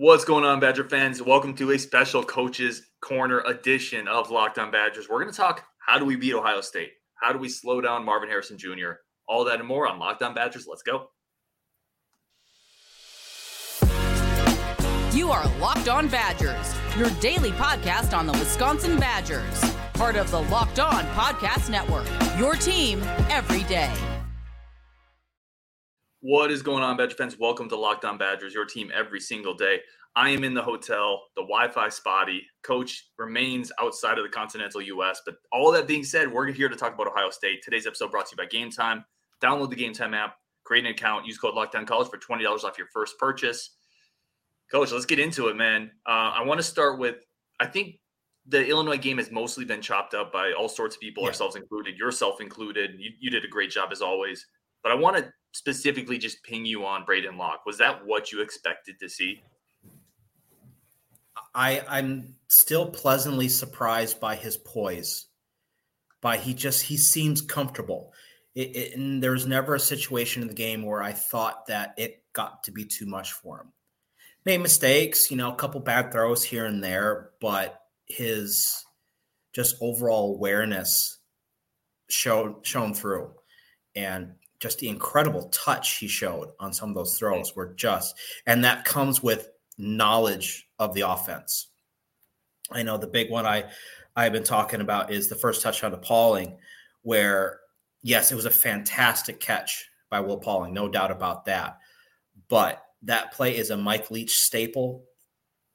What's going on, Badger fans? Welcome to a special Coaches Corner edition of Locked On Badgers. We're going to talk how do we beat Ohio State? How do we slow down Marvin Harrison Jr.? All that and more on Locked On Badgers. Let's go. You are Locked On Badgers, your daily podcast on the Wisconsin Badgers, part of the Locked On Podcast Network. Your team every day. What is going on, Badger fans? Welcome to Locked On Badgers, your team every single day. I am in the hotel, the Wi Fi spotty. Coach remains outside of the continental US. But all that being said, we're here to talk about Ohio State. Today's episode brought to you by Game Time. Download the Game Time app, create an account, use code Locked On College for $20 off your first purchase. Coach, let's get into it, man. Uh, I want to start with I think the Illinois game has mostly been chopped up by all sorts of people, yeah. ourselves included, yourself included. You, you did a great job as always. But I want to specifically just ping you on Braedyn Locke. Was that what you expected to see? I I'm still pleasantly surprised by his poise. By he just he seems comfortable. It, it, and there was never a situation in the game where I thought that it got to be too much for him. Made mistakes, you know, a couple bad throws here and there, but his just overall awareness showed shown through. And just the incredible touch he showed on some of those throws mm. were just, and that comes with knowledge of the offense. I know the big one I I've been talking about is the first touchdown to Pauling, where yes, it was a fantastic catch by Will Pauling, no doubt about that. But that play is a Mike Leach staple,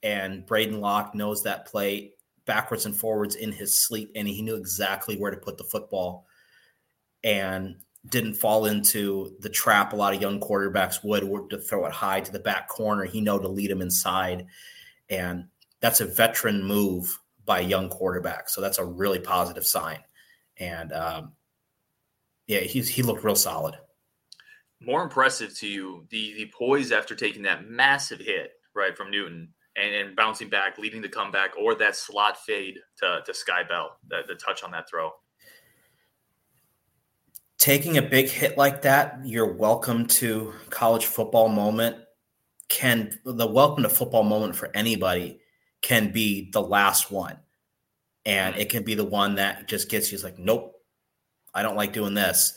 and Braedyn Locke knows that play backwards and forwards in his sleep, and he knew exactly where to put the football. And didn't fall into the trap a lot of young quarterbacks would to throw it high to the back corner. He know to lead him inside. And that's a veteran move by a young quarterback. So that's a really positive sign. And um, yeah, he's, he looked real solid. More impressive to you, the the poise after taking that massive hit, right, from Newton and, and bouncing back, leading the comeback, or that slot fade to, to Sky Bell, the, the touch on that throw taking a big hit like that, your welcome to college football moment can the welcome to football moment for anybody can be the last one. And it can be the one that just gets you like, nope, I don't like doing this.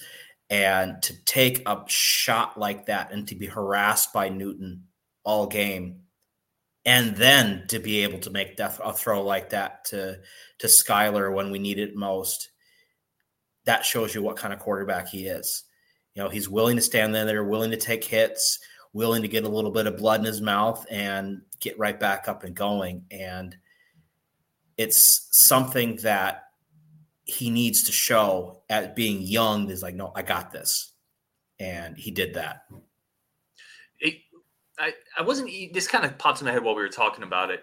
And to take a shot like that and to be harassed by Newton all game, and then to be able to make that a throw like that to to Skyler when we need it most that shows you what kind of quarterback he is. You know, he's willing to stand there, willing to take hits, willing to get a little bit of blood in his mouth and get right back up and going. And it's something that he needs to show at being young is like, no, I got this. And he did that. It, I, I wasn't, this kind of popped in my head while we were talking about it.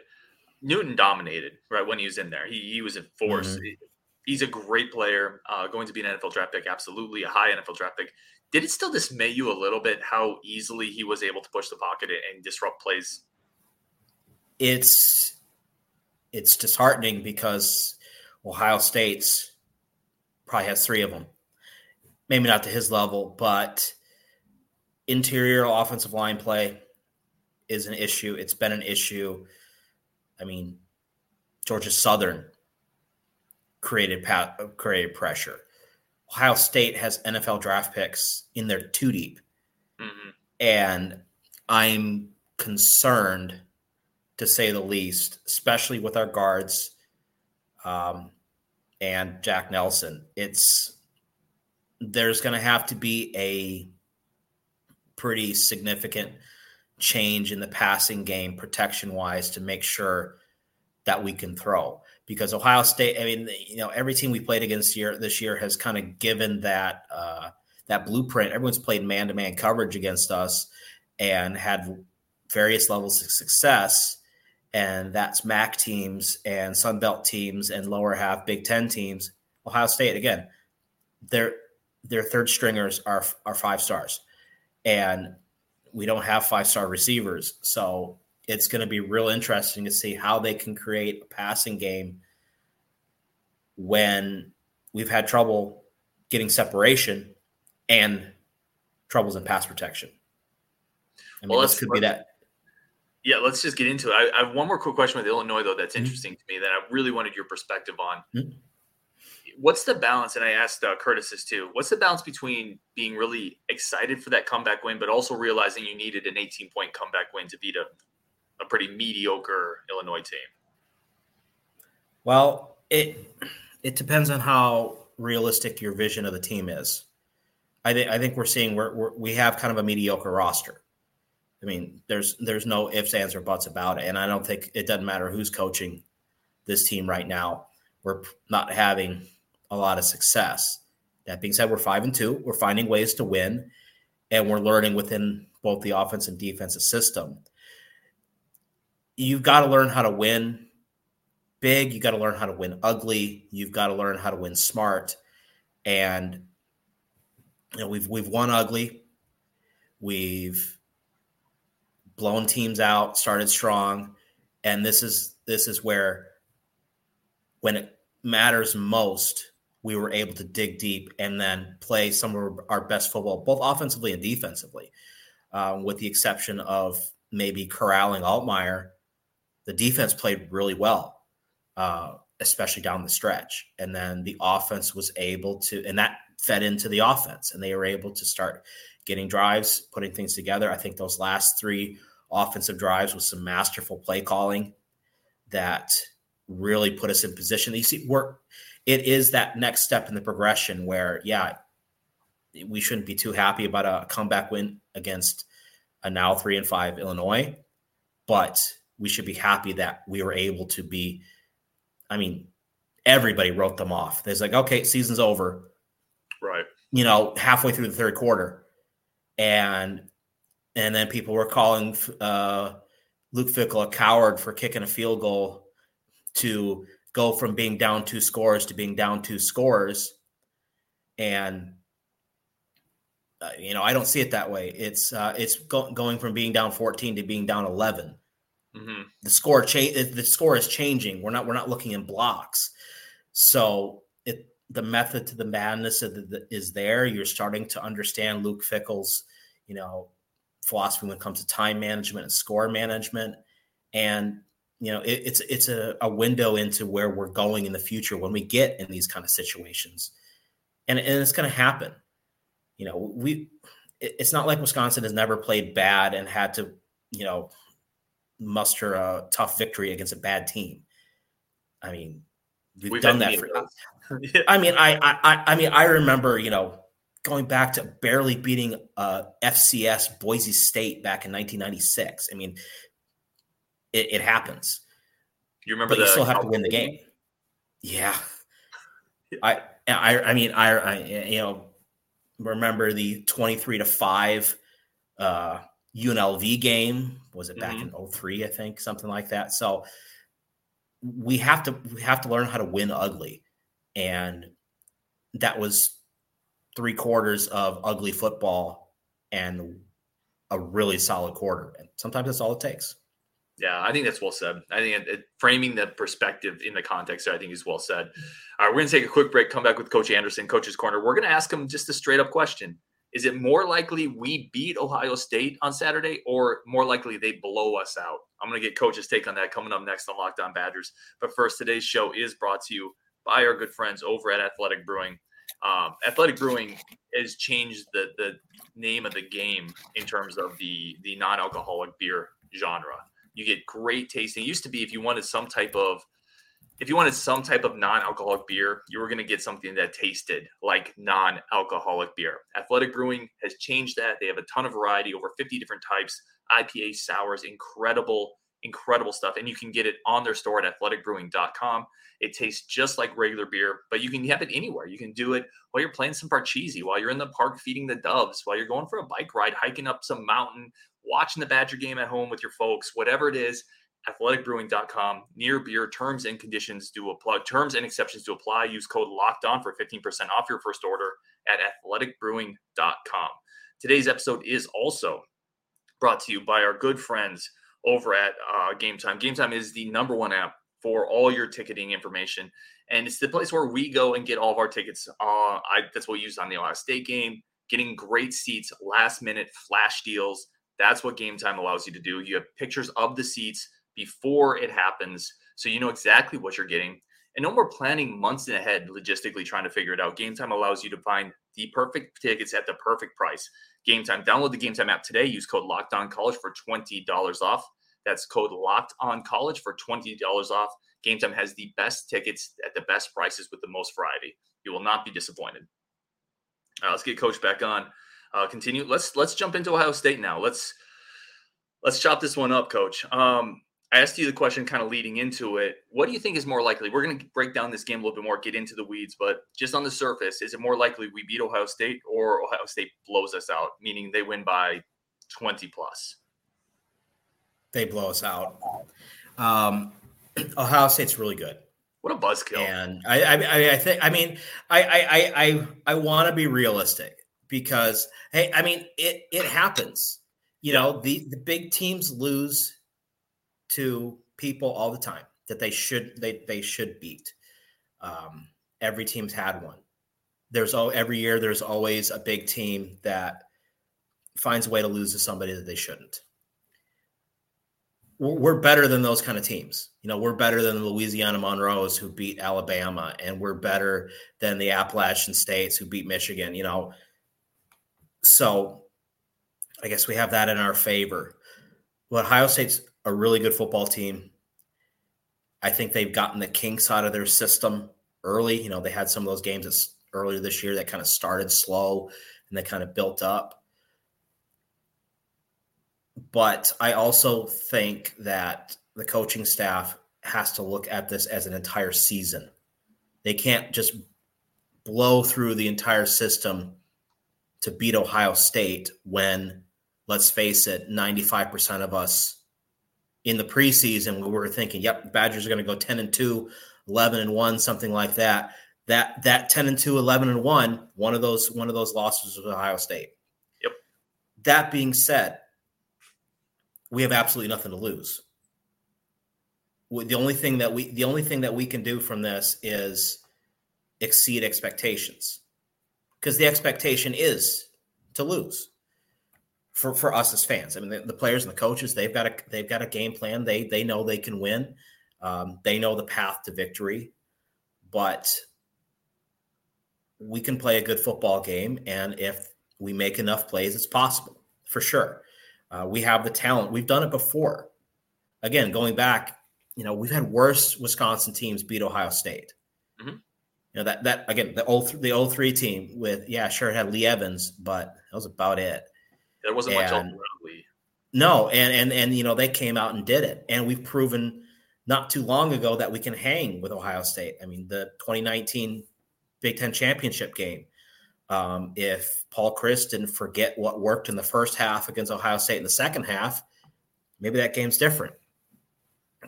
Newton dominated, right, when he was in there. He, he was in force. Mm-hmm he's a great player, uh, going to be an NFL draft pick, absolutely a high NFL draft pick. Did it still dismay you a little bit how easily he was able to push the pocket and disrupt plays? It's it's disheartening because Ohio State's probably has three of them. Maybe not to his level, but interior offensive line play is an issue. It's been an issue. I mean, Georgia Southern created pa- created pressure. Ohio State has NFL draft picks in their two deep, mm-hmm. and I'm concerned to say the least, especially with our guards um, and Jack Nelson. It's there's going to have to be a pretty significant change in the passing game protection wise to make sure that we can throw because Ohio State, I mean, you know, every team we played against year this year has kind of given that uh, that blueprint. Everyone's played man to man coverage against us and had various levels of success. And that's MAC teams and Sun Belt teams and lower half Big Ten teams. Ohio State again, their their third stringers are are five stars, and we don't have five star receivers. So it's going to be real interesting to see how they can create a passing game when we've had trouble getting separation and troubles in pass protection. I mean, well, this could be that. Yeah, let's just get into it. I, I have one more quick question with Illinois, though, that's mm-hmm. interesting to me that I really wanted your perspective on. Mm-hmm. What's the balance? And I asked uh, Curtis this too. What's the balance between being really excited for that comeback win, but also realizing you needed an 18 point comeback win to beat a, a pretty mediocre Illinois team? Well, it it depends on how realistic your vision of the team is. I think I think we're seeing we're, we're, we have kind of a mediocre roster. I mean, there's there's no ifs, ands, or buts about it, and I don't think it doesn't matter who's coaching this team right now. We're not having a lot of success. That being said, we're five and two. We're finding ways to win, and we're learning within both the offense and defensive system. You've got to learn how to win big. You got to learn how to win ugly. You've got to learn how to win smart, and you know, we've we've won ugly. We've blown teams out, started strong, and this is this is where when it matters most, we were able to dig deep and then play some of our best football, both offensively and defensively. Um, with the exception of maybe corralling Altmyer, the defense played really well, uh, especially down the stretch. And then the offense was able to, and that fed into the offense and they were able to start getting drives, putting things together. I think those last three offensive drives with some masterful play calling that really put us in position. You see, we're it is that next step in the progression where, yeah, we shouldn't be too happy about a comeback win against a now three and five Illinois, but we should be happy that we were able to be. I mean, everybody wrote them off. There's like, okay, season's over. Right. You know, halfway through the third quarter. And and then people were calling uh, Luke Fickell a coward for kicking a field goal to go from being down two scores to being down two scores. And uh, you know, I don't see it that way. It's uh, it's go- going from being down 14 to being down 11. Mm-hmm. The score change. The score is changing. We're not. We're not looking in blocks. So it the method to the madness is there. You're starting to understand Luke Fickell's, you know, philosophy when it comes to time management and score management, and you know, it, it's it's a, a window into where we're going in the future when we get in these kind of situations, and and it's going to happen. You know, we it's not like Wisconsin has never played bad and had to, you know, muster a tough victory against a bad team. I mean, we've, we've done that for. I mean, I, I, I mean, I remember, you know, going back to barely beating uh, FCS Boise State back in 1996. I mean, it, it happens. You remember? But you still have to win the game. Yeah, I, I, I mean, I, I, you know, remember the 23 to five uh, UNLV game. Was it back mm-hmm. in 03, I think, something like that. So we have to we have to learn how to win ugly and that was three quarters of ugly football and a really solid quarter. And sometimes that's all it takes. Yeah, I think that's well said. I think it, it, framing the perspective in the context, I think is well said. All right, we're going to take a quick break, come back with Coach Andersen, Coach's Corner. We're going to ask him just a straight up question. Is it more likely we beat Ohio State on Saturday or more likely they blow us out? I'm going to get Coach's take on that coming up next on Locked On Badgers. But first, today's show is brought to you by our good friends over at Athletic Brewing. Um, Athletic Brewing has changed the the name of the game in terms of the the non-alcoholic beer genre. You get great tasting. It used to be if you wanted some type of if you wanted some type of non-alcoholic beer, you were going to get something that tasted like non-alcoholic beer. Athletic Brewing has changed that. They have a ton of variety, over 50 different types, IPA, sours, incredible incredible stuff. And you can get it on their store at athleticbrewing.com. It tastes just like regular beer, but you can have it anywhere. You can do it while you're playing some Parcheesi, while you're in the park feeding the doves, while you're going for a bike ride, hiking up some mountain, watching the Badger game at home with your folks, whatever it is. Athleticbrewing.com. Near beer terms and conditions do apply. Terms and exceptions to apply. Use code Locked On for 15% off your first order at athleticbrewing.com. Today's episode is also brought to you by our good friends over at uh, Game Time. Game Time is the number one app for all your ticketing information, and it's the place where we go and get all of our tickets. Uh, I, that's what we used on the Ohio State game, getting great seats, last minute flash deals, That's what game time allows you to do. You have pictures of the seats before it happens, so you know exactly what you're getting. And no more planning months ahead, logistically trying to figure it out. Game time allows you to find the perfect tickets at the perfect price. Game time. Download the Game Time app today. Use code Locked On College for twenty dollars off. That's code Locked On College for twenty dollars off. Game Time has the best tickets at the best prices with the most variety. You will not be disappointed. All right, let's get Coach back on. Uh, continue. Let's let's jump into Ohio State now. Let's let's chop this one up, Coach. Um, I asked you the question kind of leading into it. What do you think is more likely? We're going to break down this game a little bit more, get into the weeds, but just on the surface, is it more likely we beat Ohio State or Ohio State blows us out, meaning they win by 20 plus? They blow us out. Um, Ohio State's really good. What a buzzkill! And I, I, I think, I mean, I, I, I, I want to be realistic because, hey, I mean, it, it happens. You know, the the big teams lose to people all the time that they should they they should beat. Um, every team's had one. There's all every year. There's always a big team that finds a way to lose to somebody that they shouldn't we're better than those kind of teams. You know, we're better than the Louisiana Monroes who beat Alabama, and we're better than the Appalachian States who beat Michigan. You know, so I guess we have that in our favor. But Ohio State's a really good football team. I think they've gotten the kinks out of their system early. You know, they had some of those games earlier this year that kind of started slow and they kind of built up. But I also think that the coaching staff has to look at this as an entire season. They can't just blow through the entire system to beat Ohio State when, let's face it, 95% of us in the preseason we were thinking, yep, Badgers are going to go 10 and 2, 11 and 1, something like that. That that 10 and 2, 11 and 1, one of those one of those losses was Ohio State. Yep. That being said, we have absolutely nothing to lose. The only thing that we the only thing that we can do from this is exceed expectations. Because the expectation is to lose for, for us as fans. I mean, the, the, players and the coaches, they've got a they've got a game plan. They they know they can win. Um, they know the path to victory, but we can play a good football game, and if we make enough plays, it's possible for sure. Uh, we have the talent. We've done it before. Again, going back, you know, we've had worse Wisconsin teams beat Ohio State. Mm-hmm. You know that that again the old the old 03 team with yeah sure it had Lee Evans, but that was about it. There wasn't and, much else Lee. No, and and and you know they came out and did it, and we've proven not too long ago that we can hang with Ohio State. I mean, the 2019 Big Ten championship game um, if Paul Chryst didn't forget what worked in the first half against Ohio State in the second half, maybe that game's different.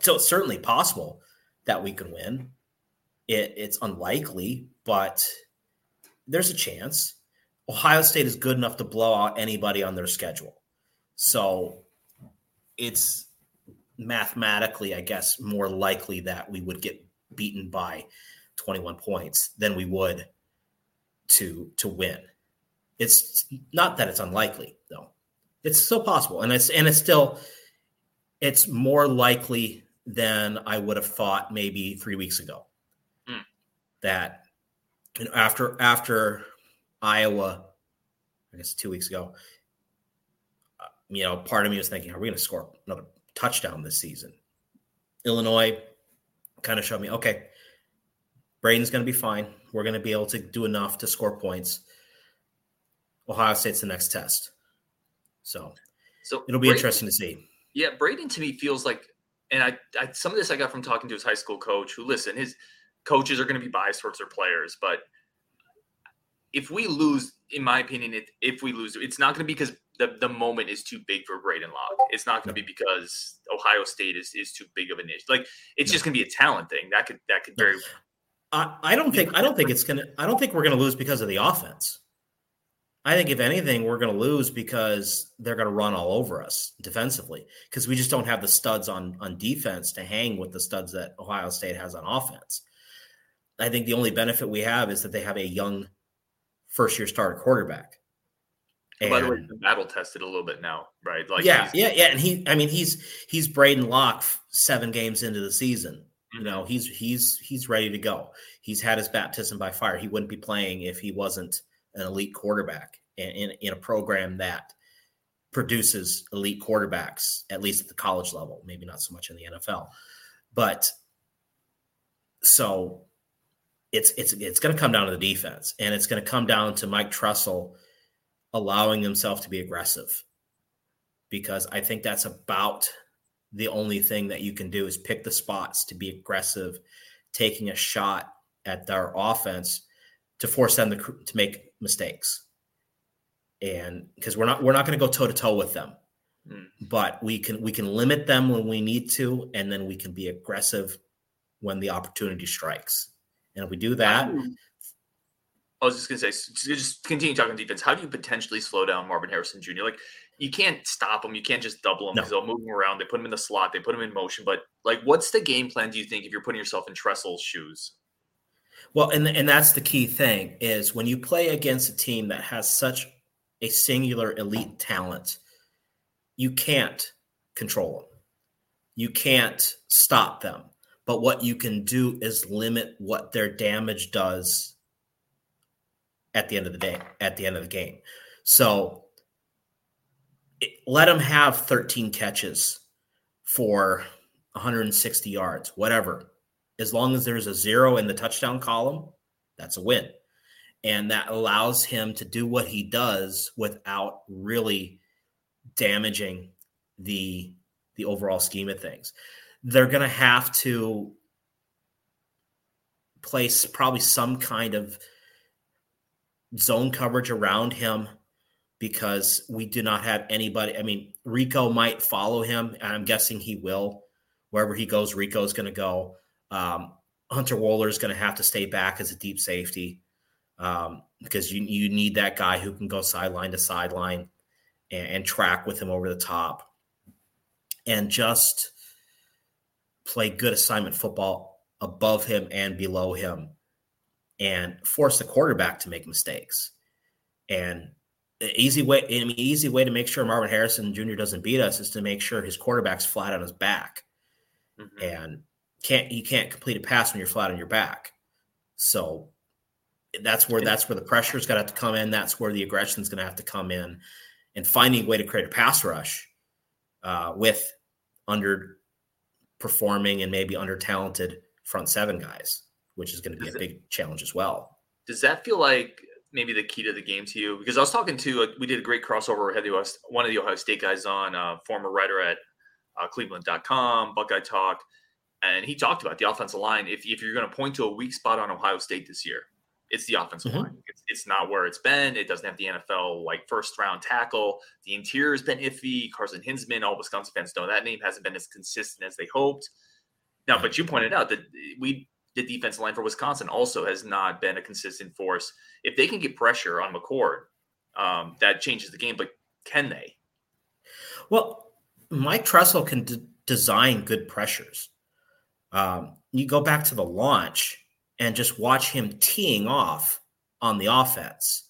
So it's certainly possible that we can win. It, it's unlikely, but there's a chance. Ohio State is good enough to blow out anybody on their schedule. So it's mathematically, I guess, more likely that we would get beaten by 21 points than we would to to win. It's not that it's unlikely though. It's still possible, and it's and it's still it's more likely than I would have thought maybe three weeks ago. Mm. That you know, after after Iowa, I guess two weeks ago, uh, you know, part of me was thinking, are we going to score another touchdown this season? Illinois kind of showed me, okay, Braedyn's going to be fine. We're going to be able to do enough to score points. Ohio State's the next test. So, so it'll be Braedyn, interesting to see. Yeah, Braedyn to me feels like, and I, I, some of this I got from talking to his high school coach. Who listen, his coaches are going to be biased towards their players, but if we lose, in my opinion, it, if we lose, it's not going to be because the, the moment is too big for Braedyn Locke. It's not going to no. be because Ohio State is, is too big of an issue. Like it's no. just going to be a talent thing. That could that could very I, I don't think I don't think it's gonna I don't think we're gonna lose because of the offense. I think if anything, we're gonna lose because they're gonna run all over us defensively because we just don't have the studs on on defense to hang with the studs that Ohio State has on offense. I think the only benefit we have is that they have a young first year starter quarterback. And, By the way, battle tested a little bit now, right? Like yeah, yeah, yeah. And he, I mean, he's he's Braedyn Locke seven games into the season. Mm-hmm. You know, he's he's he's ready to go. He's had his baptism by fire. He wouldn't be playing if he wasn't an elite quarterback in, in, in a program that produces elite quarterbacks, at least at the college level, maybe not so much in the NFL. But so it's it's it's going to come down to the defense, and it's going to come down to Mike Tressel allowing himself to be aggressive, because I think that's about the only thing that you can do is pick the spots to be aggressive, taking a shot at their offense to force them to, to make mistakes. And because we're not we're not going to go toe to toe with them, mm. but we can we can limit them when we need to, and then we can be aggressive when the opportunity strikes. And if we do that, I was just gonna say, just continue talking defense. How do you potentially slow down Marvin Harrison Jr.? Like, you can't stop him. You can't just double him because no. they'll move him around. They put him in the slot. They put him in motion. But like, what's the game plan? Do you think if you're putting yourself in Tressel's shoes? Well, and and that's the key thing is when you play against a team that has such a singular elite talent, you can't control them. You can't stop them. But what you can do is limit what their damage does at the end of the day, at the end of the game. So it, let them have 13 catches for 160 yards, whatever. As long as there's a zero in the touchdown column, that's a win. And that allows him to do what he does without really damaging the the overall scheme of things. They're going to have to place probably some kind of zone coverage around him because we do not have anybody. I mean, Rico might follow him, and I'm guessing he will. Wherever he goes, Rico is going to go. Um, Hunter Wohler is going to have to stay back as a deep safety um, because you you need that guy who can go sideline to sideline and, and track with him over the top, and just play good assignment football above him and below him and force the quarterback to make mistakes. And the easy way, I mean, easy way to make sure Marvin Harrison Jr. doesn't beat us is to make sure his quarterback's flat on his back, mm-hmm. and can't you can't complete a pass when you're flat on your back. So that's where that's where the pressure is going to have to come in. That's where the aggression is going to have to come in, and finding a way to create a pass rush uh, with underperforming and maybe under talented front seven guys which is going to be a big challenge as well. Does that feel like maybe the key to the game to you? Because I was talking to, we did a great crossover. We had the one of the Ohio State guys on, uh, former writer at uh, Cleveland.com, Buckeye Talk, and he talked about the offensive line. If, if you're going to point to a weak spot on Ohio State this year, it's the offensive mm-hmm. line. It's, it's, not where it's been. It doesn't have the NFL like first round tackle. The interior has been iffy. Carson Hinzman, all Wisconsin fans know that name hasn't been as consistent as they hoped. Now, but you pointed out that we the defensive line for Wisconsin also has not been a consistent force. If they can get pressure on McCord, um, that changes the game. But can they? Well, Mike Tressel can d- design good pressures. Um, you go back to the launch and just watch him teeing off on the offense.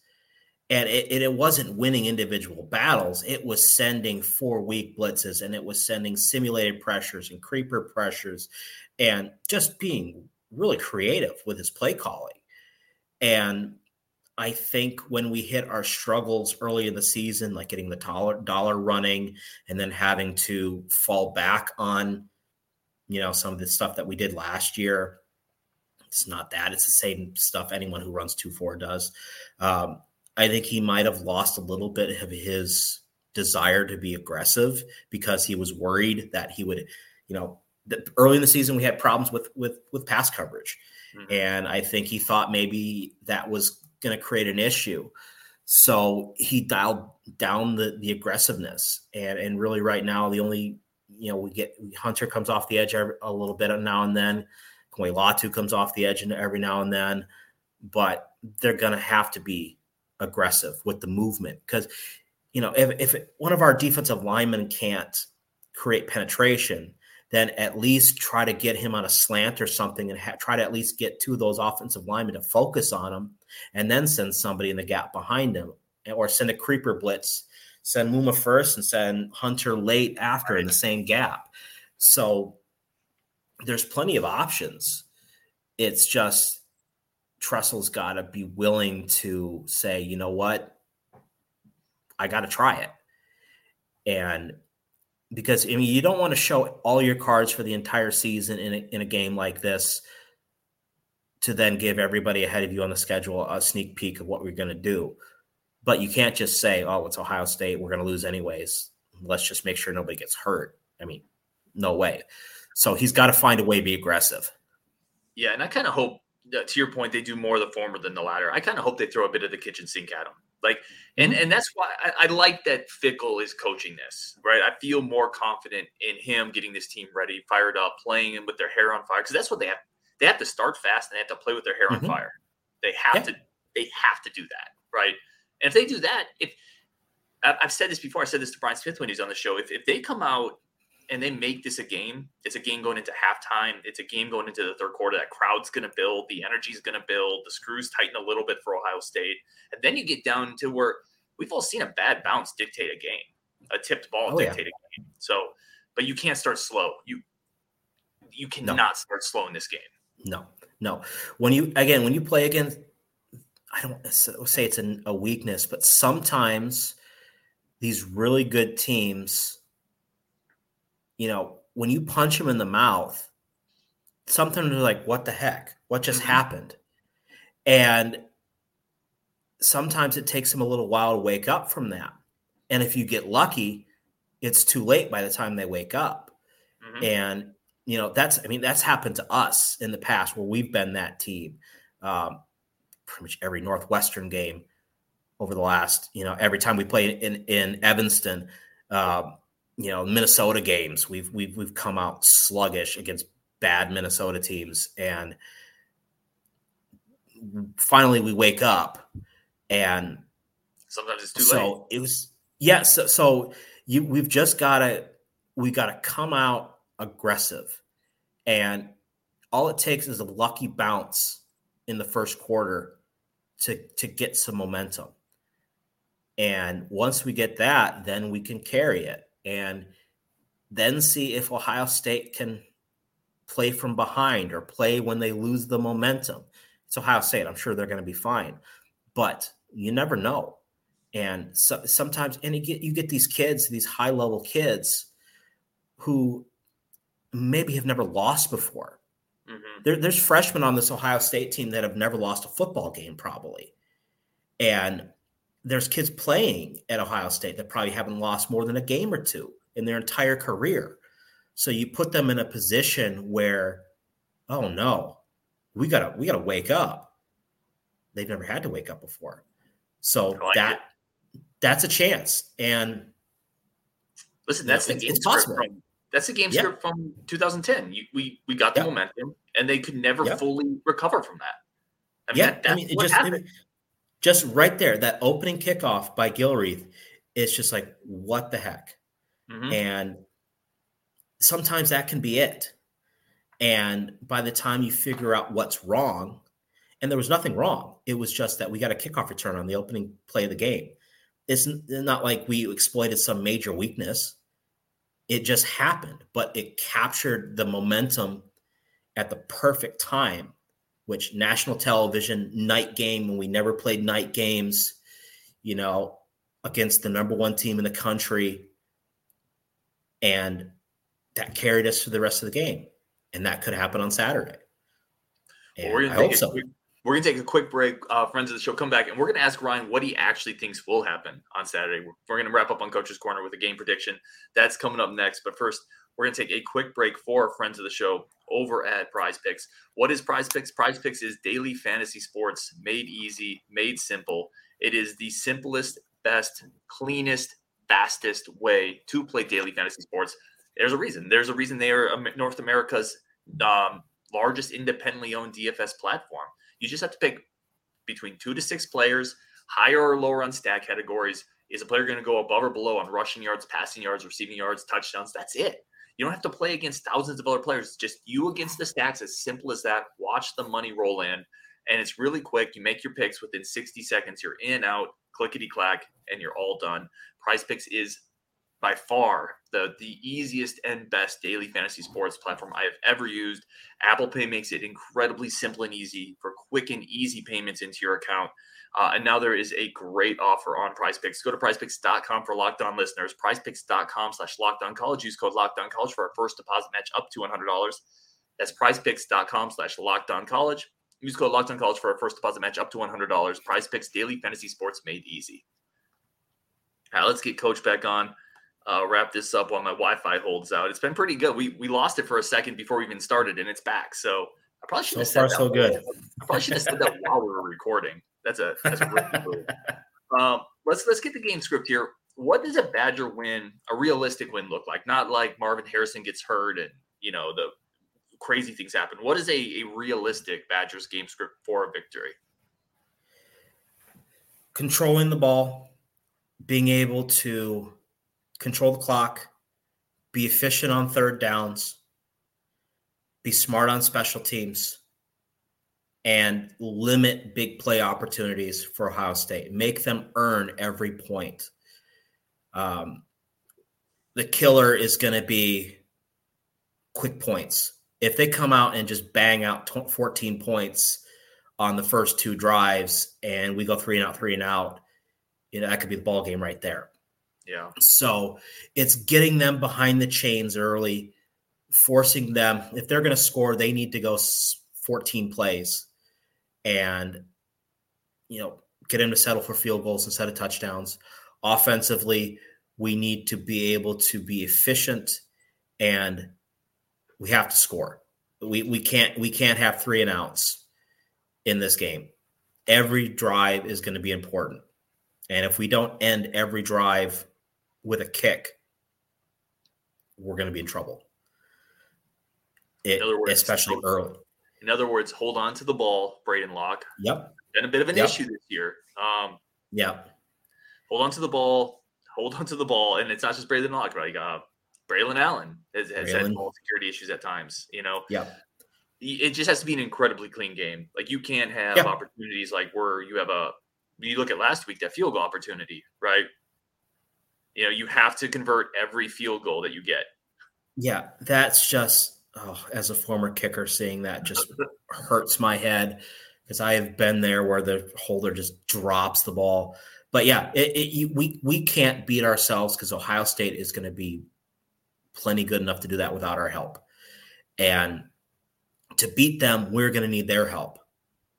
And it, it, wasn't winning individual battles. It was sending four week blitzes and it was sending simulated pressures and creeper pressures and just being really creative with his play calling. And I think when we hit our struggles early in the season, like getting the dollar dollar running and then having to fall back on, you know, some of the stuff that we did last year, it's not that. It's the same stuff anyone who runs 2 4 does. Um, I think he might have lost a little bit of his desire to be aggressive because he was worried that he would, you know, early in the season we had problems with with with pass coverage, mm-hmm. and I think he thought maybe that was going to create an issue. So he dialed down the the aggressiveness, and and really right now the only you know we get Hunter comes off the edge a little bit now and then. Kawhi Latu comes off the edge every now and then, but they're going to have to be aggressive with the movement because you know if if one of our defensive linemen can't create penetration, then at least try to get him on a slant or something and ha- try to at least get two of those offensive linemen to focus on him and then send somebody in the gap behind him or send a creeper blitz, send Muma first and send Hunter late after in the same gap. So there's plenty of options. It's just Tressel's got to be willing to say, you know what, I got to try it. And because I mean, you don't want to show all your cards for the entire season in a, in a game like this to then give everybody ahead of you on the schedule a sneak peek of what we're going to do. But you can't just say, "Oh, it's Ohio State. We're going to lose anyways. Let's just make sure nobody gets hurt." I mean, no way. So he's got to find a way to be aggressive. Yeah, and I kind of hope, uh, to your point, they do more of the former than the latter. I kind of hope they throw a bit of the kitchen sink at him. Like, and mm-hmm. and that's why I, I, like that Fickell is coaching this, right? I feel more confident in him getting this team ready, fired up, playing and with their hair on fire because that's what they have. They have to start fast and they have to play with their hair mm-hmm. on fire. They have yeah. to. They have to do that, right? And if they do that, if I've said this before, I said this to Brian Smith when he's on the show. If if they come out and they make this a game, it's a game going into halftime. It's a game going into the third quarter. That crowd's going to build. The energy's going to build. The screws tighten a little bit for Ohio State. And then you get down to where we've all seen a bad bounce dictate a game, a tipped ball oh, dictate yeah. a game. So, but you can't start slow. You you cannot no. start slow in this game. No, no. When you again, when you play against, I don't say it's a, a weakness, but sometimes these really good teams you know, when you punch him in the mouth, something like, what the heck? What just mm-hmm. happened? And sometimes it takes him a little while to wake up from that. And if you get lucky, it's too late by the time they wake up. Mm-hmm. And, you know, that's, I mean, that's happened to us in the past where we've been that team. Um, pretty much every Northwestern game over the last, you know, every time we play in, in Evanston, um, you know Minnesota games we've we've we've come out sluggish against bad Minnesota teams. And finally we wake up and sometimes it's too so late. So it was yeah so, so you we've just got to we got to come out aggressive. And all it takes is a lucky bounce in the first quarter to to get some momentum. And once we get that then we can carry it and then see if Ohio State can play from behind or play when they lose the momentum. It's Ohio State. I'm sure they're going to be fine, but you never know. And so, sometimes, and you get you get these kids, these high level kids, who maybe have never lost before. Mm-hmm. There, there's freshmen on this Ohio State team that have never lost a football game, probably, and there's kids playing at Ohio State that probably haven't lost more than a game or two in their entire career. So you put them in a position where, oh no, we gotta we gotta wake up. They've never had to wake up before. So oh, like that it. that's a chance. And listen, that's the game it's possible. From, that's the game yeah. script from 2010. You, we we got the momentum, and they could never fully recover from that. I mean, yeah, that, I mean, it just it, just right there, that opening kickoff by Gilreath, it's just like, what the heck? Mm-hmm. And sometimes that can be it. And by the time you figure out what's wrong, and there was nothing wrong, it was just that we got a kickoff return on the opening play of the game. It's not like we exploited some major weakness. It just happened, but it captured the momentum at the perfect time which national television night game when we never played night games, you know, against the number one team in the country. And that carried us for the rest of the game. And that could happen on Saturday. We're I hope so. We're going to take a quick break. Uh, friends of the show, come back and we're going to ask Ryan what he actually thinks will happen on Saturday. We're, we're going to wrap up on Coach's Corner with a game prediction. That's coming up next. But first, we're going to take a quick break for friends of the show over at Prize Picks. What is Prize Picks? Prize Picks is daily fantasy sports made easy, made simple. It is the simplest, best, cleanest, fastest way to play daily fantasy sports. There's a reason. There's a reason they are North America's um, largest independently owned DFS platform. You just have to pick between two to six players, higher or lower on stat categories. Is a player going to go above or below on rushing yards, passing yards, receiving yards, touchdowns? That's it. You don't have to play against thousands of other players. It's just you against the stats, as simple as that. Watch the money roll in, and it's really quick. You make your picks within 60 seconds. You're in, out. clickety clack, and you're all done. Prize Picks is by far the the easiest and best daily fantasy sports platform I have ever used. Apple Pay makes it incredibly simple and easy for quick and easy payments into your account. Uh, and now there is a great offer on Prize Picks. Go to PrizePicks.com for Locked On listeners. PrizePicks.com slash Locked On College. Use code Locked On College for our first deposit match up to $100. That's PrizePicks.com slash Locked On College. Use code Locked On College for our first deposit match up to $100. Prize Picks daily fantasy sports made easy. All right, let's get Coach back on. Uh, wrap this up while my Wi-Fi holds out. It's been pretty good. We we lost it for a second before we even started, and it's back. So I probably should so have said so good. I probably should have said that while we were recording. That's a that's a really cool. Um, let's let's get the game script here. What does a Badger win, a realistic win, look like? Not like Marvin Harrison gets hurt and you know the crazy things happen. What is a, a realistic Badgers game script for a victory? Controlling the ball, being able to control the clock, be efficient on third downs, be smart on special teams, and limit big play opportunities for Ohio State. Make them earn every point. Um, the killer is going to be quick points. If they come out and just bang out 14 points on the first two drives and we go three and out, three and out, you know, that could be the ball game right there. Yeah. So it's getting them behind the chains early, forcing them, if they're going to score, they need to go 14 plays and, you know, get them to settle for field goals instead of touchdowns. Offensively, we need to be able to be efficient and we have to score. We, we can't we can't have three and outs in this game. Every drive is going to be important. And if we don't end every drive with a kick, we're going to be in trouble. It, in words, especially hold, early. In other words, hold on to the ball, Braedyn Locke. Yep. Been a bit of an yep. issue this year. Um, yep. Hold on to the ball. Hold on to the ball, and it's not just Braedyn Locke, right? Uh, Braylon Allen has, has Braylon. had ball security issues at times. You know. Yeah. It just has to be an incredibly clean game. Like you can't have yep. opportunities like where you have a. You look at last week that field goal opportunity, right? You know, you have to convert every field goal that you get. Yeah, that's just oh, as a former kicker, seeing that just hurts my head because I have been there where the holder just drops the ball. But yeah, it, it, we we can't beat ourselves because Ohio State is going to be plenty good enough to do that without our help. And to beat them, we're going to need their help.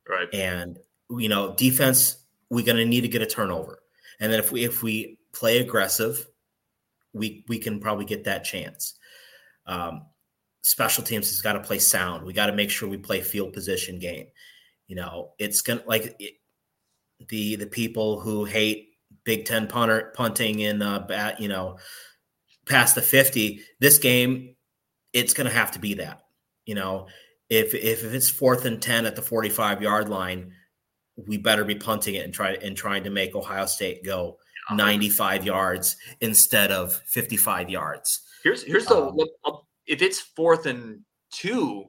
Right. And you know, defense, we're going to need to get a turnover. And then if we if we play aggressive, we we can probably get that chance. Um, special teams has got to play sound. We got to make sure we play field position game. You know, it's gonna like it, the the people who hate Big Ten punter punting in uh, bat, you know, past the fifty. This game, it's gonna have to be that. You know, if if, if it's fourth and ten at the forty five yard line, we better be punting it and try and trying to make Ohio State go 95 yards instead of 55 yards. Here's here's the um, if it's fourth and two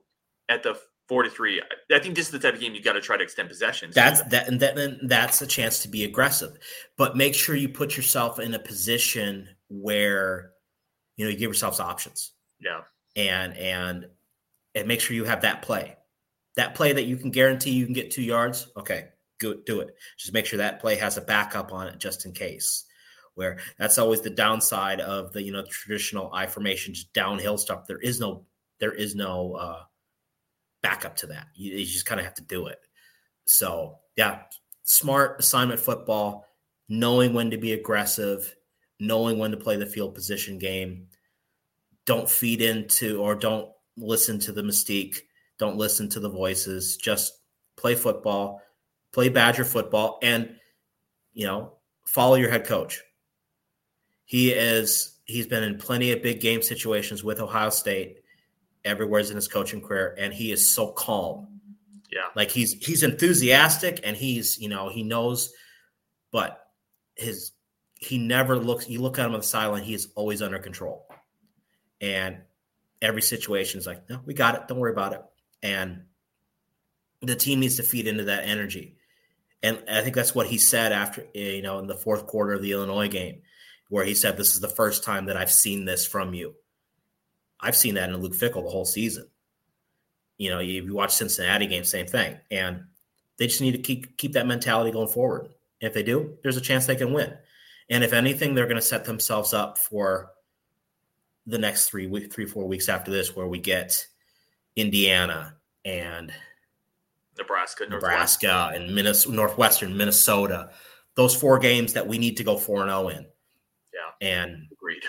at the 43, I think this is the type of game you got to try to extend possessions. That's that and then that's a chance to be aggressive. But make sure you put yourself in a position where you know you give yourselves options. Yeah. And and and make sure you have that play. That play that you can guarantee you can get 2 yards. Okay do it. Just make sure that play has a backup on it just in case. Where that's always the downside of the you know traditional I formation just downhill stuff. There is no there is no uh, backup to that. You, you just kind of have to do it. So yeah, smart assignment football, knowing when to be aggressive, knowing when to play the field position game. Don't feed into or don't listen to the mystique. Don't listen to the voices. Just play football play Badger football, and you know, follow your head coach. He is he's been in plenty of big game situations with Ohio State everywhere in his coaching career, and he is so calm. Yeah. Like he's he's enthusiastic and he's, you know, he knows, but his he never looks you look at him on the sideline, he is always under control. And every situation is like, no, we got it. Don't worry about it. And the team needs to feed into that energy And I think that's what he said after, eh, you know, in the fourth quarter of the Illinois game, where he said, This is the first time that I've seen this from you. I've seen that in Luke Fickell the whole season. You know, you watch Cincinnati game, same thing. And they just need to keep keep that mentality going forward. If they do, there's a chance they can win. And if anything, they're going to set themselves up for the next three week, three four weeks after this, where we get Indiana and Nebraska, Nebraska, and Minnesota, Northwestern Minnesota. Those four games that we need to go four and zero oh in. Yeah, and agreed.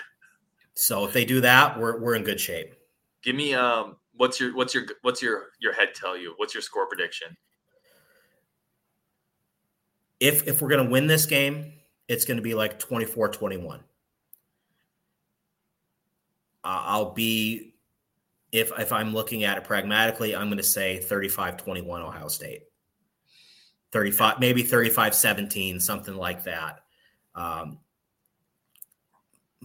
So if they do that, we're we're in good shape. Give me um, what's your what's your what's your your head tell you? What's your score prediction? If if we're gonna win this game, it's gonna be like 24-21. Uh, I'll be if if I'm looking at it pragmatically, I'm going to say 35-21 Ohio State. 35 maybe 35-17 something like that. Um,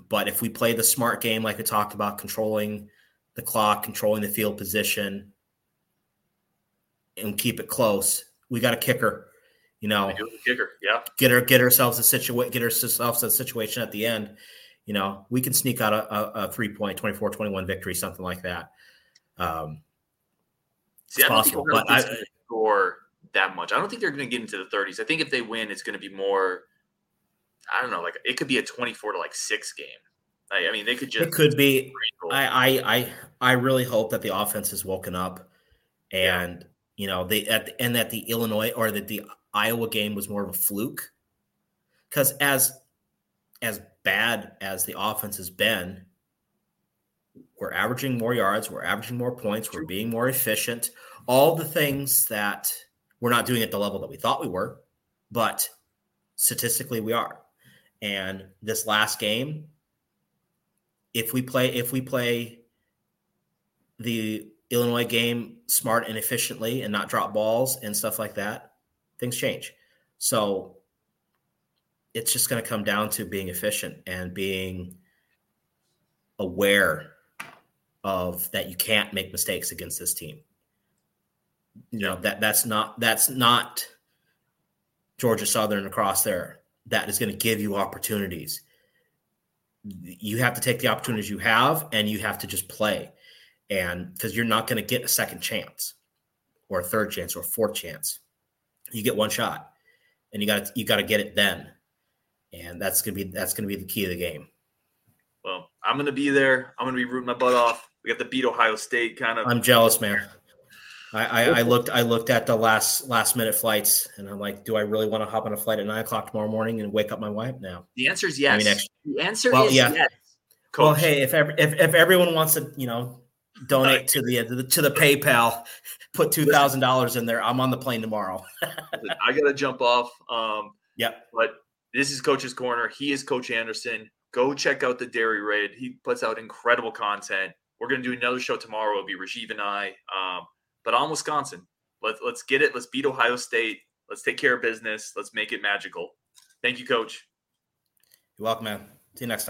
but if we play the smart game like we talked about controlling the clock, controlling the field position and keep it close, we got a kicker, you know. Kicker, yeah. Get her get ourselves a situation get ourselves a situation at the end you know, we can sneak out a, a, a three point 24 21 victory, something like that. Um, See, I don't possible, but I score that much. I don't think they're going to get into the 30s. I think if they win, it's going to be more. I don't know, like it could be a 24 to like six game. I, I mean, they could just. It could be. I, I I I really hope that the offense has woken up, and you know they at the, and that the Illinois or that the Iowa game was more of a fluke, because as as bad as the offense has been, we're averaging more yards, we're averaging more points, we're being more efficient. All the things that we're not doing at the level that we thought we were, but statistically we are. And this last game, if we play if we play the Illinois game smart and efficiently and not drop balls and stuff like that, things change. So it's just going to come down to being efficient and being aware of that you can't make mistakes against this team. You know that that's not that's not Georgia Southern across there. That is going to give you opportunities. You have to take the opportunities you have, and you have to just play, and because you're not going to get a second chance, or a third chance, or a fourth chance. You get one shot, and you got you got to get it then and that's gonna be that's gonna be the key of the game. I'm gonna be there. I'm gonna be rooting my butt off. We have to beat Ohio State, kind of. I'm jealous, man. I, I, I, looked I looked at the last last minute flights, and I'm like, do I really want to hop on a flight at nine o'clock tomorrow morning and wake up my wife? now? The answer is yes. I mean, actually, the answer well, is yeah. yes. Coach. Well, hey, if, every, if if everyone wants to, you know, donate to the, to the to the PayPal, put two thousand dollars in there. I'm on the plane tomorrow. I gotta jump off. Um, yeah, but this is Coach's Corner. He is Coach Andersen. Go check out the Dairy Raid. He puts out incredible content. We're going to do another show tomorrow. It'll be Rajiv and I. Um, but on Wisconsin, let's let's get it. Let's beat Ohio State. Let's take care of business. Let's make it magical. Thank you, Coach. You're welcome, man. See you next time.